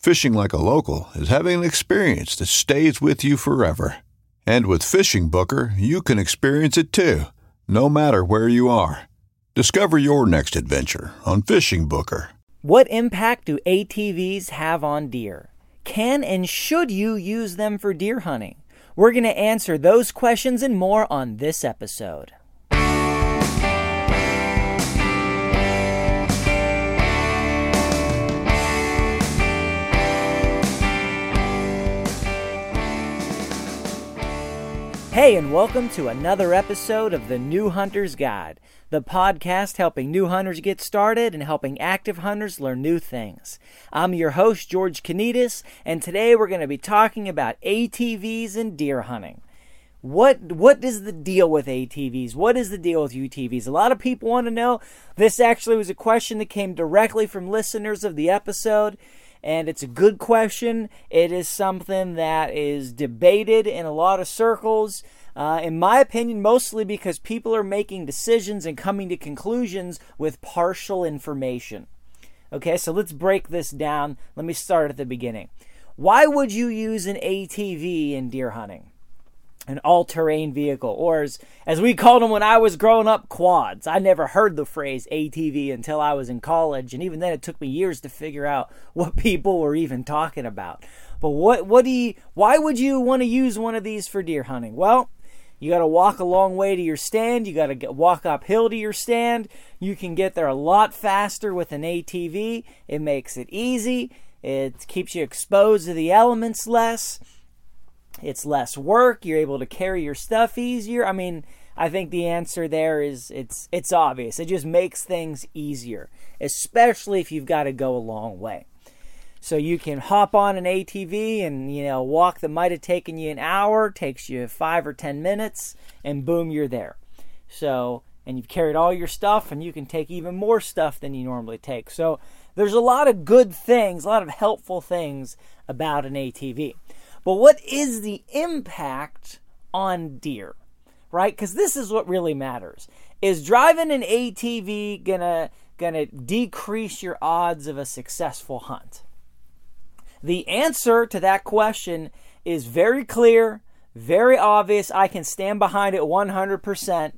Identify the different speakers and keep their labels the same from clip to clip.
Speaker 1: Fishing like a local is having an experience that stays with you forever. And with Fishing Booker, you can experience it too, no matter where you are. Discover your next adventure on Fishing Booker.
Speaker 2: What impact do ATVs have on deer? Can and should you use them for deer hunting? We're going to answer those questions and more on this episode. Hey, and welcome to another episode of the New Hunter's Guide, the podcast helping new hunters get started and helping active hunters learn new things. I'm your host, George Kanitas, and today we're going to be talking about ATVs and deer hunting. What what is the deal with ATVs? What is the deal with UTVs? A lot of people want to know. This actually was a question that came directly from listeners of the episode and it's a good question. It is something that is debated in a lot of circles. Uh, in my opinion, mostly because people are making decisions and coming to conclusions with partial information. Okay, so let's break this down. Let me start at the beginning. Why would you use an ATV in deer hunting? An all-terrain vehicle or as, as we called them when i was growing up quads. I never heard the phrase atv until i was in college and even then it took me years to figure out what people were even talking about. But what what do you why would you want to use one of these for deer hunting? Well you got to walk a long way to your stand you got to walk uphill to your stand. You can get there a lot faster with an atv it makes it easy. It keeps you exposed to the elements less it's less work you're able to carry your stuff easier. I mean i think the answer there is it's it's obvious. It just makes things easier especially if you've got to go a long way. So you can hop on an atv and you know walk that might have taken you an hour takes you five or ten minutes and boom you're there. So and you've carried all your stuff and you can take even more stuff than you normally take. So there's a lot of good things a lot of helpful things about an atv but what is the impact on deer? Right? Because this is what really matters. Is driving an ATV gonna gonna decrease your odds of a successful hunt? The answer to that question is very clear, very obvious. I can stand behind it 100%.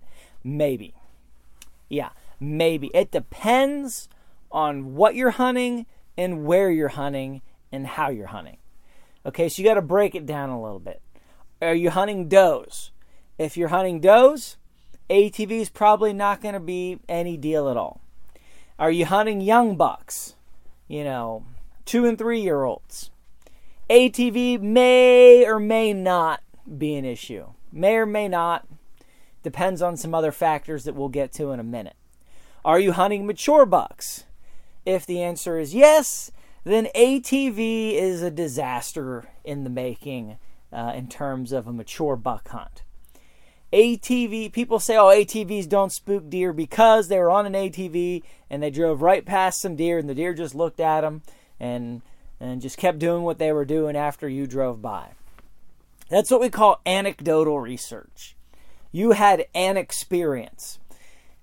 Speaker 2: Maybe. Yeah, maybe. It depends on what you're hunting and where you're hunting and how you're hunting. Okay, so you got to break it down a little bit. Are you hunting does? If you're hunting does, ATV is probably not going to be any deal at all. Are you hunting young bucks? You know, two and three year olds. ATV may or may not be an issue. May or may not. Depends on some other factors that we'll get to in a minute. Are you hunting mature bucks? If the answer is yes, then ATV is a disaster in the making uh, in terms of a mature buck hunt. ATV, people say, oh, ATVs don't spook deer because they were on an ATV and they drove right past some deer and the deer just looked at them and, and just kept doing what they were doing after you drove by. That's what we call anecdotal research. You had an experience.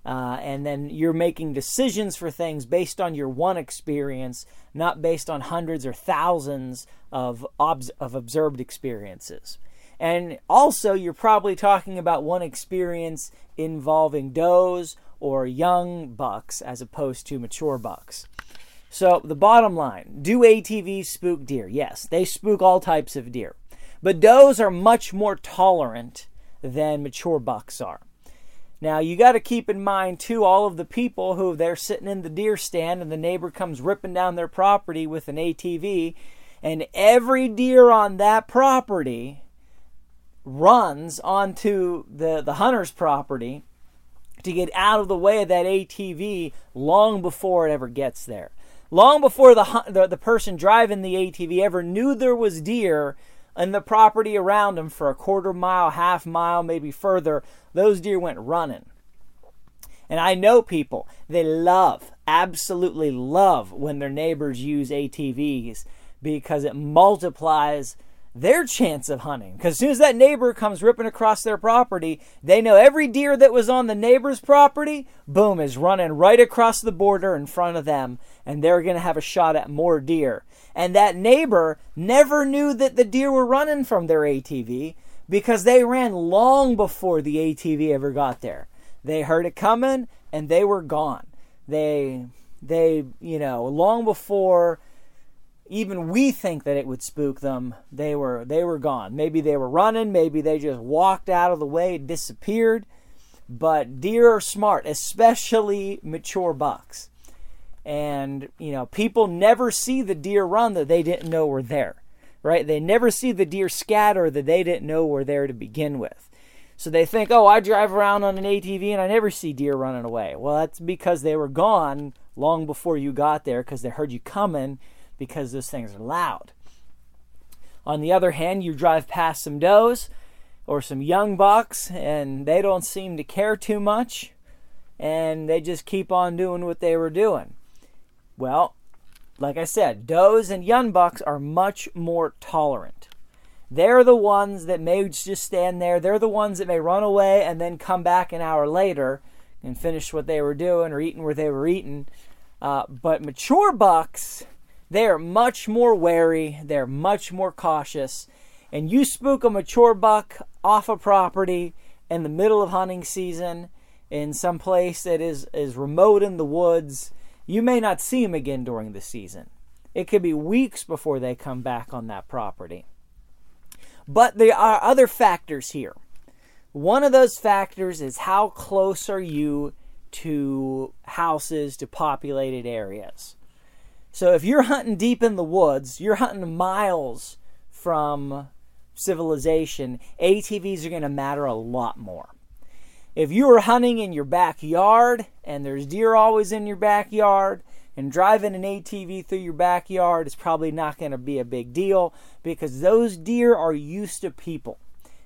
Speaker 2: Uh, and then you're making decisions for things based on your one experience, not based on hundreds or thousands of, obs- of observed experiences. And also, you're probably talking about one experience involving does or young bucks as opposed to mature bucks. So, the bottom line do ATVs spook deer? Yes, they spook all types of deer. But does are much more tolerant than mature bucks are. Now, you got to keep in mind, too, all of the people who they're sitting in the deer stand and the neighbor comes ripping down their property with an ATV, and every deer on that property runs onto the, the hunter's property to get out of the way of that ATV long before it ever gets there. Long before the, the, the person driving the ATV ever knew there was deer, and the property around them for a quarter mile, half mile, maybe further, those deer went running. And I know people, they love, absolutely love when their neighbors use ATVs because it multiplies their chance of hunting. Because as soon as that neighbor comes ripping across their property, they know every deer that was on the neighbor's property, boom, is running right across the border in front of them, and they're going to have a shot at more deer. And that neighbor never knew that the deer were running from their ATV because they ran long before the ATV ever got there. They heard it coming and they were gone. They, they, you know, long before even we think that it would spook them. They were they were gone. Maybe they were running. Maybe they just walked out of the way disappeared. But deer are smart especially mature bucks. And you know people never see the deer run that they didn't know were there right? They never see the deer scatter that they didn't know were there to begin with. So they think oh i drive around on an atv and i never see deer running away. Well that's because they were gone long before you got there because they heard you coming because those things are loud. On the other hand, you drive past some does or some young bucks and they don't seem to care too much and they just keep on doing what they were doing. Well, like I said, does and young bucks are much more tolerant. They're the ones that may just stand there. They're the ones that may run away and then come back an hour later and finish what they were doing or eating where they were eating. Uh, but mature bucks, they are much more wary, they're much more cautious, and you spook a mature buck off a property in the middle of hunting season in some place that is, is remote in the woods, you may not see them again during the season. It could be weeks before they come back on that property. But there are other factors here. One of those factors is how close are you to houses, to populated areas. So if you're hunting deep in the woods, you're hunting miles from civilization, ATVs are going to matter a lot more. If you are hunting in your backyard and there's deer always in your backyard, and driving an ATV through your backyard is probably not going to be a big deal because those deer are used to people.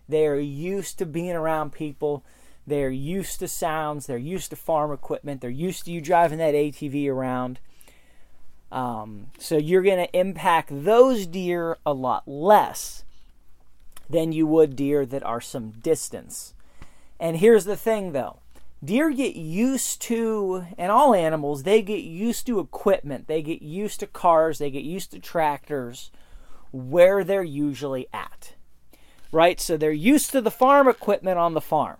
Speaker 2: They are used to being around people. They're used to sounds. They're used to farm equipment. They're used to you driving that ATV around. Um, so you're going to impact those deer a lot less than you would deer that are some distance. And here's the thing though deer get used to, and all animals, they get used to equipment, they get used to cars, they get used to tractors where they're usually at. Right? So they're used to the farm equipment on the farm,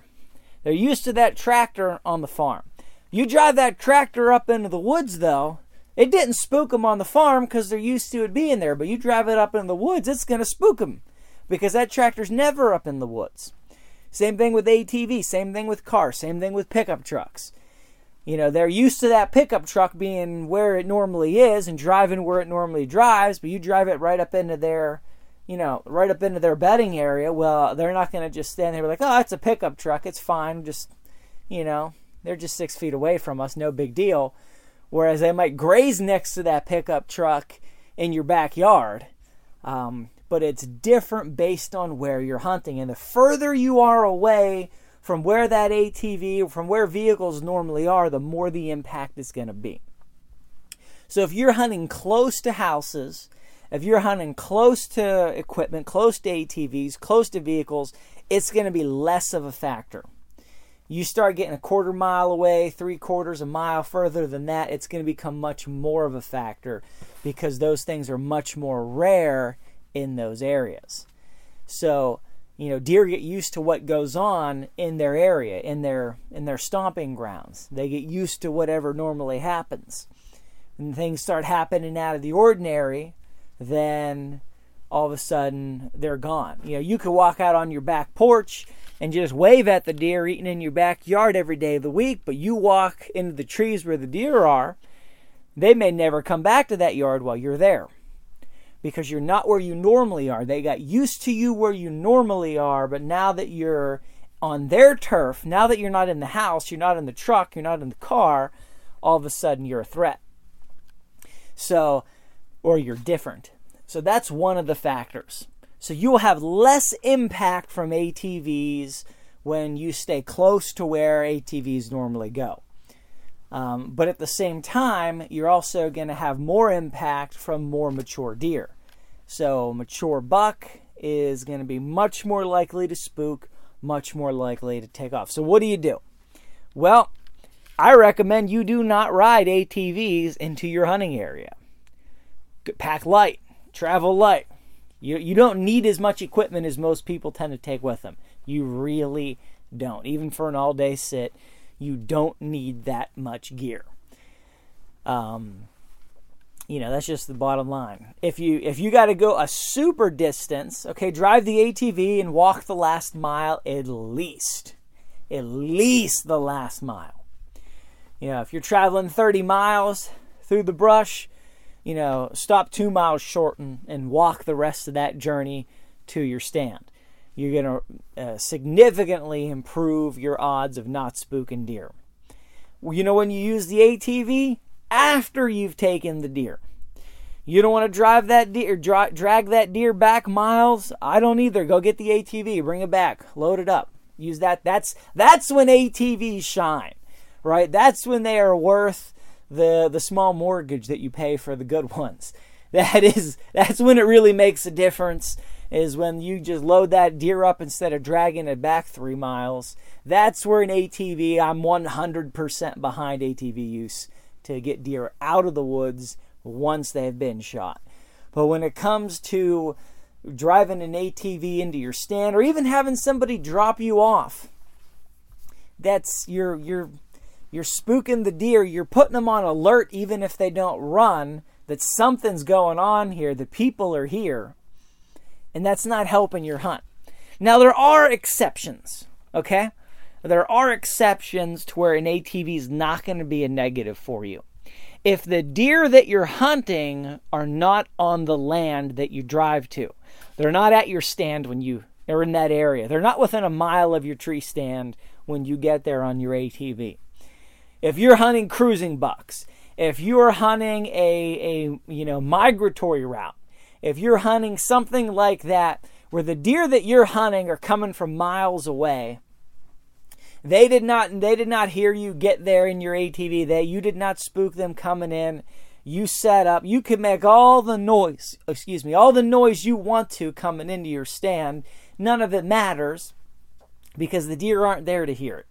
Speaker 2: they're used to that tractor on the farm. You drive that tractor up into the woods though, it didn't spook them on the farm because they're used to it being there, but you drive it up in the woods, it's going to spook them because that tractor's never up in the woods. Same thing with ATV, same thing with cars, same thing with pickup trucks. You know, they're used to that pickup truck being where it normally is and driving where it normally drives, but you drive it right up into their, you know, right up into their bedding area. Well, they're not going to just stand there like, oh, it's a pickup truck. It's fine. Just, you know, they're just six feet away from us. No big deal whereas they might graze next to that pickup truck in your backyard. Um, but it's different based on where you're hunting. And the further you are away from where that ATV, from where vehicles normally are, the more the impact is going to be. So if you're hunting close to houses, if you're hunting close to equipment, close to ATVs, close to vehicles, it's going to be less of a factor. You start getting a quarter mile away, three quarters a mile further than that, it's going to become much more of a factor because those things are much more rare in those areas. So, you know, deer get used to what goes on in their area, in their in their stomping grounds. They get used to whatever normally happens. When things start happening out of the ordinary, then all of a sudden they're gone. You know, you could walk out on your back porch and just wave at the deer eating in your backyard every day of the week, but you walk into the trees where the deer are, they may never come back to that yard while you're there because you're not where you normally are. They got used to you where you normally are, but now that you're on their turf, now that you're not in the house, you're not in the truck, you're not in the car, all of a sudden you're a threat. So, or you're different. So that's one of the factors. So you will have less impact from ATVs when you stay close to where ATVs normally go. Um, but at the same time, you're also going to have more impact from more mature deer. So, mature buck is going to be much more likely to spook, much more likely to take off. So, what do you do? Well, I recommend you do not ride ATVs into your hunting area. Pack light, travel light. You, you don't need as much equipment as most people tend to take with them. You really don't. Even for an all day sit, you don't need that much gear. Um, you know that's just the bottom line. If you if you got to go a super distance, okay, drive the ATV and walk the last mile at least, at least the last mile. You know, if you're traveling 30 miles through the brush, you know, stop two miles short and, and walk the rest of that journey to your stand you're going to uh, significantly improve your odds of not spooking deer. You know when you use the ATV? After you've taken the deer. You don't want to drive that deer, dra- drag that deer back miles. I don't either. Go get the ATV, bring it back, load it up. Use that. That's that's when ATVs shine, right? That's when they are worth the the small mortgage that you pay for the good ones. That is that's when it really makes a difference is when you just load that deer up instead of dragging it back three miles. That's where an ATV, I'm 100% behind ATV use to get deer out of the woods once they've been shot. But when it comes to driving an ATV into your stand or even having somebody drop you off, that's you're you're you're spooking the deer, you're putting them on alert even if they don't run that something's going on here, the people are here and that's not helping your hunt. Now, there are exceptions, okay? There are exceptions to where an ATV is not going to be a negative for you. If the deer that you're hunting are not on the land that you drive to, they're not at your stand when you are in that area, they're not within a mile of your tree stand when you get there on your ATV. If you're hunting cruising bucks, if you're hunting a, a you know migratory route, if you're hunting something like that, where the deer that you're hunting are coming from miles away, they did not they did not hear you get there in your ATV. That you did not spook them coming in. You set up. You can make all the noise, excuse me, all the noise you want to coming into your stand. None of it matters because the deer aren't there to hear it.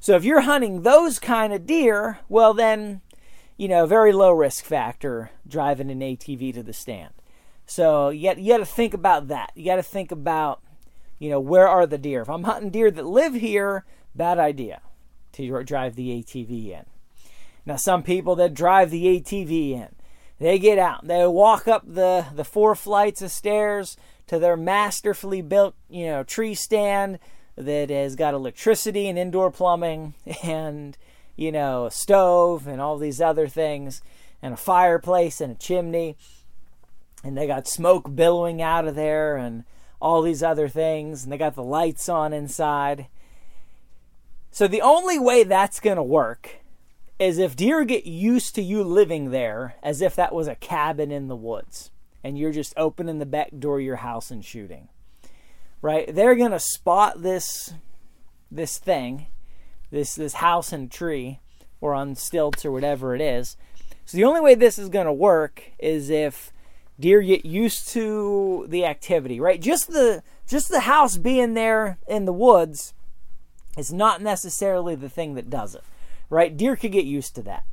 Speaker 2: So if you're hunting those kind of deer, well then, you know, very low risk factor driving an ATV to the stand. So you got, you got to think about that. You got to think about, you know, where are the deer? If I'm hunting deer that live here, bad idea to drive the ATV in. Now, some people that drive the ATV in, they get out, they walk up the, the four flights of stairs to their masterfully built, you know, tree stand that has got electricity and indoor plumbing and, you know, a stove and all these other things and a fireplace and a chimney. And they got smoke billowing out of there and all these other things. And they got the lights on inside. So the only way that's going to work is if deer get used to you living there as if that was a cabin in the woods and you're just opening the back door of your house and shooting right they're going to spot this this thing this this house and tree or on stilts or whatever it is so the only way this is going to work is if deer get used to the activity, right? Just the just the house being there in the woods is not necessarily the thing that does it, right? Deer could get used to that,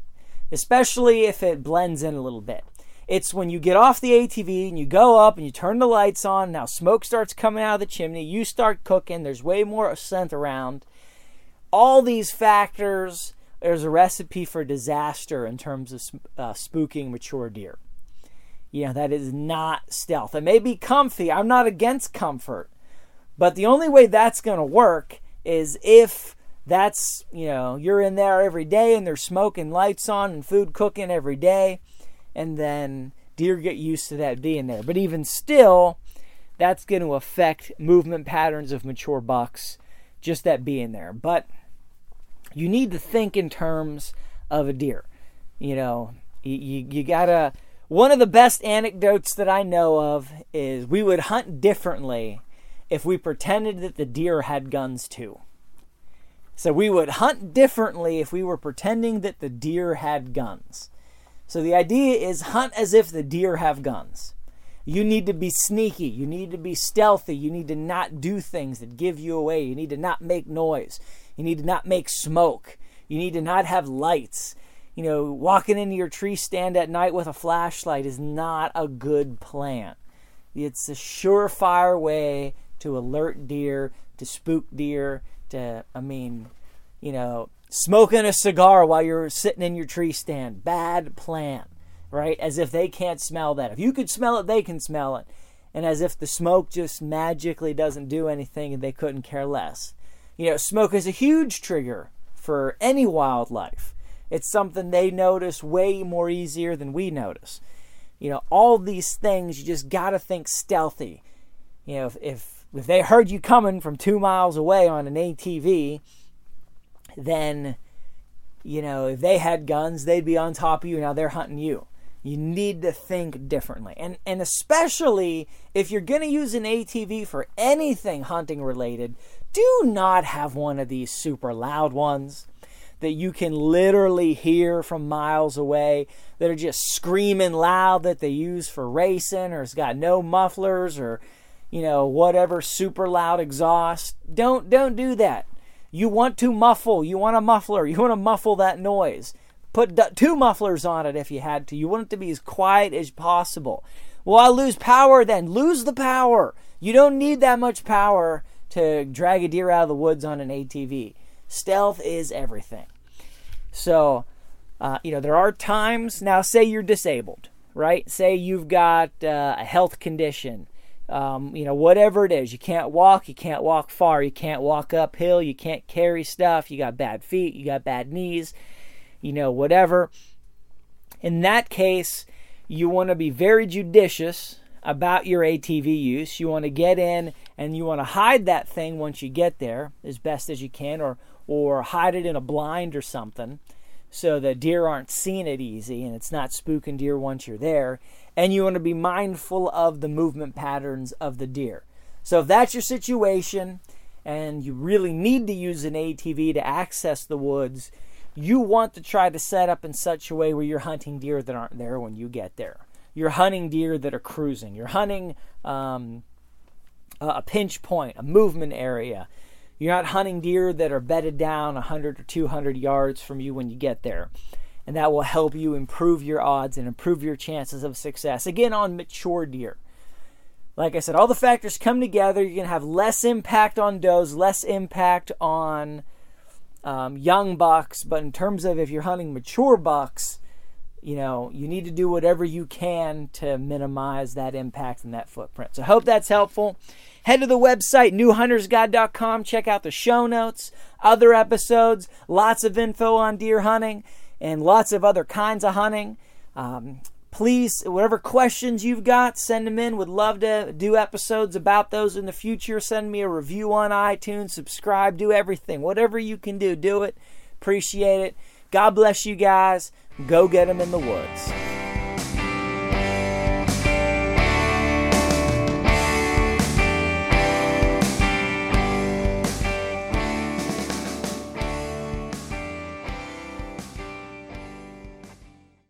Speaker 2: especially if it blends in a little bit. It's when you get off the ATV and you go up and you turn the lights on. Now smoke starts coming out of the chimney. You start cooking. There's way more scent around. All these factors. There's a recipe for disaster in terms of uh, spooking mature deer. You know that is not stealth. It may be comfy. I'm not against comfort, but the only way that's going to work is if that's you know you're in there every day and there's smoking lights on and food cooking every day and then deer get used to that being there. But even still, that's going to affect movement patterns of mature bucks, just that being there. But you need to think in terms of a deer. You know, you, you, you gotta. One of the best anecdotes that I know of is we would hunt differently if we pretended that the deer had guns too. So we would hunt differently if we were pretending that the deer had guns. So the idea is hunt as if the deer have guns. You need to be sneaky. You need to be stealthy. You need to not do things that give you away. You need to not make noise. You need to not make smoke. You need to not have lights. You know, walking into your tree stand at night with a flashlight is not a good plan. It's a surefire way to alert deer, to spook deer, to, I mean, you know, smoking a cigar while you're sitting in your tree stand. Bad plan, right? As if they can't smell that. If you could smell it, they can smell it. And as if the smoke just magically doesn't do anything and they couldn't care less. You know, smoke is a huge trigger for any wildlife. It's something they notice way more easier than we notice. You know, all these things you just got to think stealthy. You know, if, if if they heard you coming from two miles away on an ATV, then you know if they had guns they'd be on top of you. Now they're hunting you. You need to think differently. And and especially if you're going to use an ATV for anything hunting related do not have one of these super loud ones that you can literally hear from miles away that are just screaming loud that they use for racing or it's got no mufflers or you know whatever super loud exhaust. Don't don't do that you want to muffle, you want a muffler, you want to muffle that noise. Put two mufflers on it if you had to. You want it to be as quiet as possible. Well, I lose power then. Lose the power. You don't need that much power to drag a deer out of the woods on an ATV. Stealth is everything. So, uh, you know, there are times, now say you're disabled, right? Say you've got uh, a health condition um, you know, whatever it is. You can't walk, you can't walk far, you can't walk uphill, you can't carry stuff, you got bad feet, you got bad knees, you know, whatever. In that case, you want to be very judicious about your ATV use. You want to get in and you want to hide that thing once you get there as best as you can or or hide it in a blind or something so the deer aren't seeing it easy and it's not spooking deer once you're there and you want to be mindful of the movement patterns of the deer. So if that's your situation and you really need to use an ATV to access the woods, you want to try to set up in such a way where you're hunting deer that aren't there when you get there. You're hunting deer that are cruising. You're hunting um, a pinch point, a movement area. You're not hunting deer that are bedded down 100 or 200 yards from you when you get there and that will help you improve your odds and improve your chances of success. Again, on mature deer. Like I said, all the factors come together. You're going to have less impact on does, less impact on um, young bucks. But in terms of if you're hunting mature bucks, you know, you need to do whatever you can to minimize that impact and that footprint. So I hope that's helpful. Head to the website, newhuntersguide.com. Check out the show notes, other episodes, lots of info on deer hunting and lots of other kinds of hunting. Um, please, whatever questions you've got, send them in. Would love to do episodes about those in the future. Send me a review on iTunes, subscribe, do everything. Whatever you can do, do it. Appreciate it. God bless you guys. Go get them in the woods.